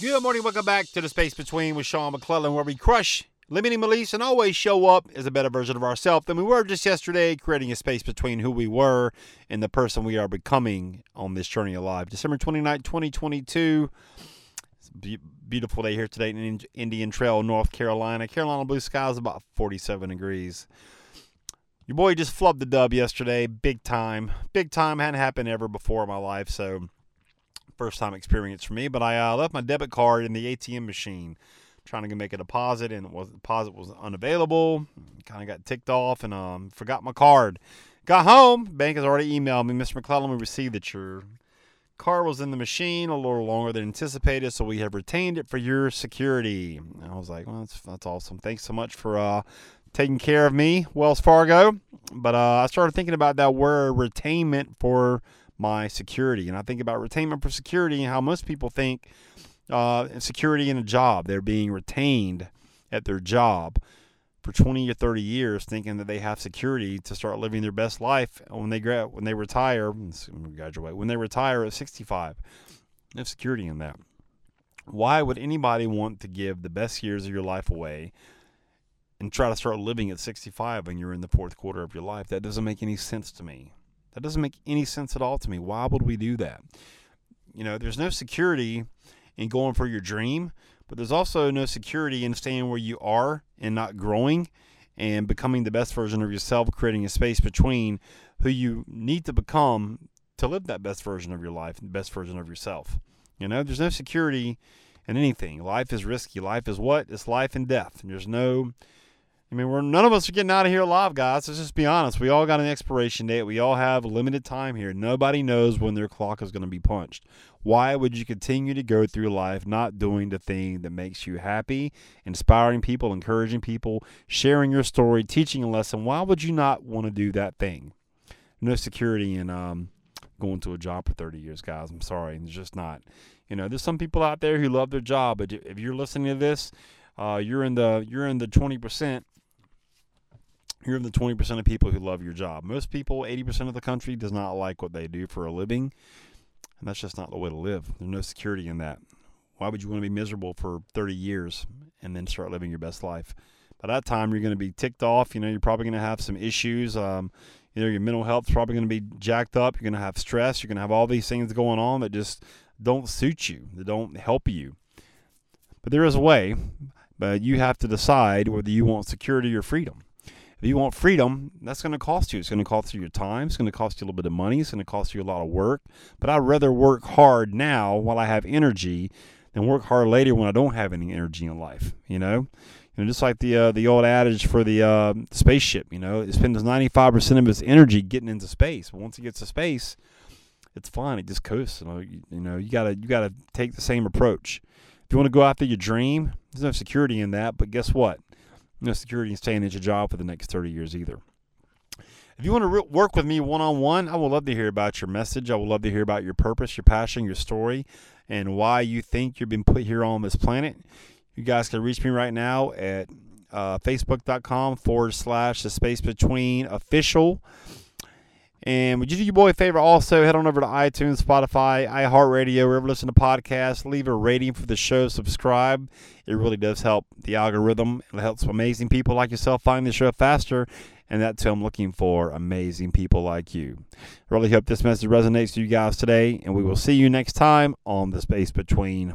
Good morning. Welcome back to the Space Between with Sean McClellan, where we crush limiting beliefs and always show up as a better version of ourselves than we were just yesterday, creating a space between who we were and the person we are becoming on this journey alive. December 29, 2022. It's a beautiful day here today in Indian Trail, North Carolina. Carolina blue skies about 47 degrees. Your boy just flubbed the dub yesterday, big time. Big time. Hadn't happened ever before in my life, so first time experience for me. But I uh, left my debit card in the ATM machine trying to make a deposit and was deposit was unavailable. Kind of got ticked off and um, forgot my card. Got home, bank has already emailed me, Mr. McClellan. We received that your card was in the machine a little longer than anticipated, so we have retained it for your security. And I was like, well, that's that's awesome. Thanks so much for uh, taking care of me, Wells Fargo. But uh, I started thinking about that word retainment for my security, and I think about retainment for security and how most people think uh, security in a job. They're being retained at their job for 20 or 30 years, thinking that they have security to start living their best life when they gra- when they retire. Graduate when they retire at 65. They have security in that. Why would anybody want to give the best years of your life away and try to start living at 65 when you're in the fourth quarter of your life? That doesn't make any sense to me. That doesn't make any sense at all to me. Why would we do that? You know, there's no security in going for your dream, but there's also no security in staying where you are and not growing and becoming the best version of yourself, creating a space between who you need to become to live that best version of your life, the best version of yourself. You know, there's no security in anything. Life is risky. Life is what? It's life and death. And there's no I mean, we're none of us are getting out of here alive, guys. Let's just be honest. We all got an expiration date. We all have limited time here. Nobody knows when their clock is going to be punched. Why would you continue to go through life not doing the thing that makes you happy, inspiring people, encouraging people, sharing your story, teaching a lesson? Why would you not want to do that thing? No security in um, going to a job for 30 years, guys. I'm sorry. It's just not. You know, there's some people out there who love their job, but if you're listening to this, uh, you're in the you're in the 20 percent you're in the 20% of people who love your job. Most people, 80% of the country, does not like what they do for a living. And that's just not the way to live. There's no security in that. Why would you want to be miserable for 30 years and then start living your best life? By that time, you're going to be ticked off. You know, you're probably going to have some issues. Um, you know, your mental health's probably going to be jacked up. You're going to have stress. You're going to have all these things going on that just don't suit you, that don't help you. But there is a way, but you have to decide whether you want security or freedom. If you want freedom, that's going to cost you. It's going to cost you your time. It's going to cost you a little bit of money. It's going to cost you a lot of work. But I'd rather work hard now while I have energy than work hard later when I don't have any energy in life. You know, you know, just like the uh, the old adage for the uh, spaceship. You know, it spends ninety five percent of its energy getting into space. But once it gets to space, it's fine. It just coasts. You know, you, you know, you gotta you gotta take the same approach. If you want to go after your dream, there's no security in that. But guess what? No security in staying at your job for the next 30 years either. If you want to re- work with me one on one, I would love to hear about your message. I would love to hear about your purpose, your passion, your story, and why you think you've been put here on this planet. You guys can reach me right now at uh, facebook.com forward slash the space between official. And would you do your boy a favor also? Head on over to iTunes, Spotify, iHeartRadio, wherever you listen to podcasts. Leave a rating for the show. Subscribe. It really does help the algorithm. It helps amazing people like yourself find the show faster. And that's who I'm looking for amazing people like you. Really hope this message resonates with you guys today. And we will see you next time on The Space Between.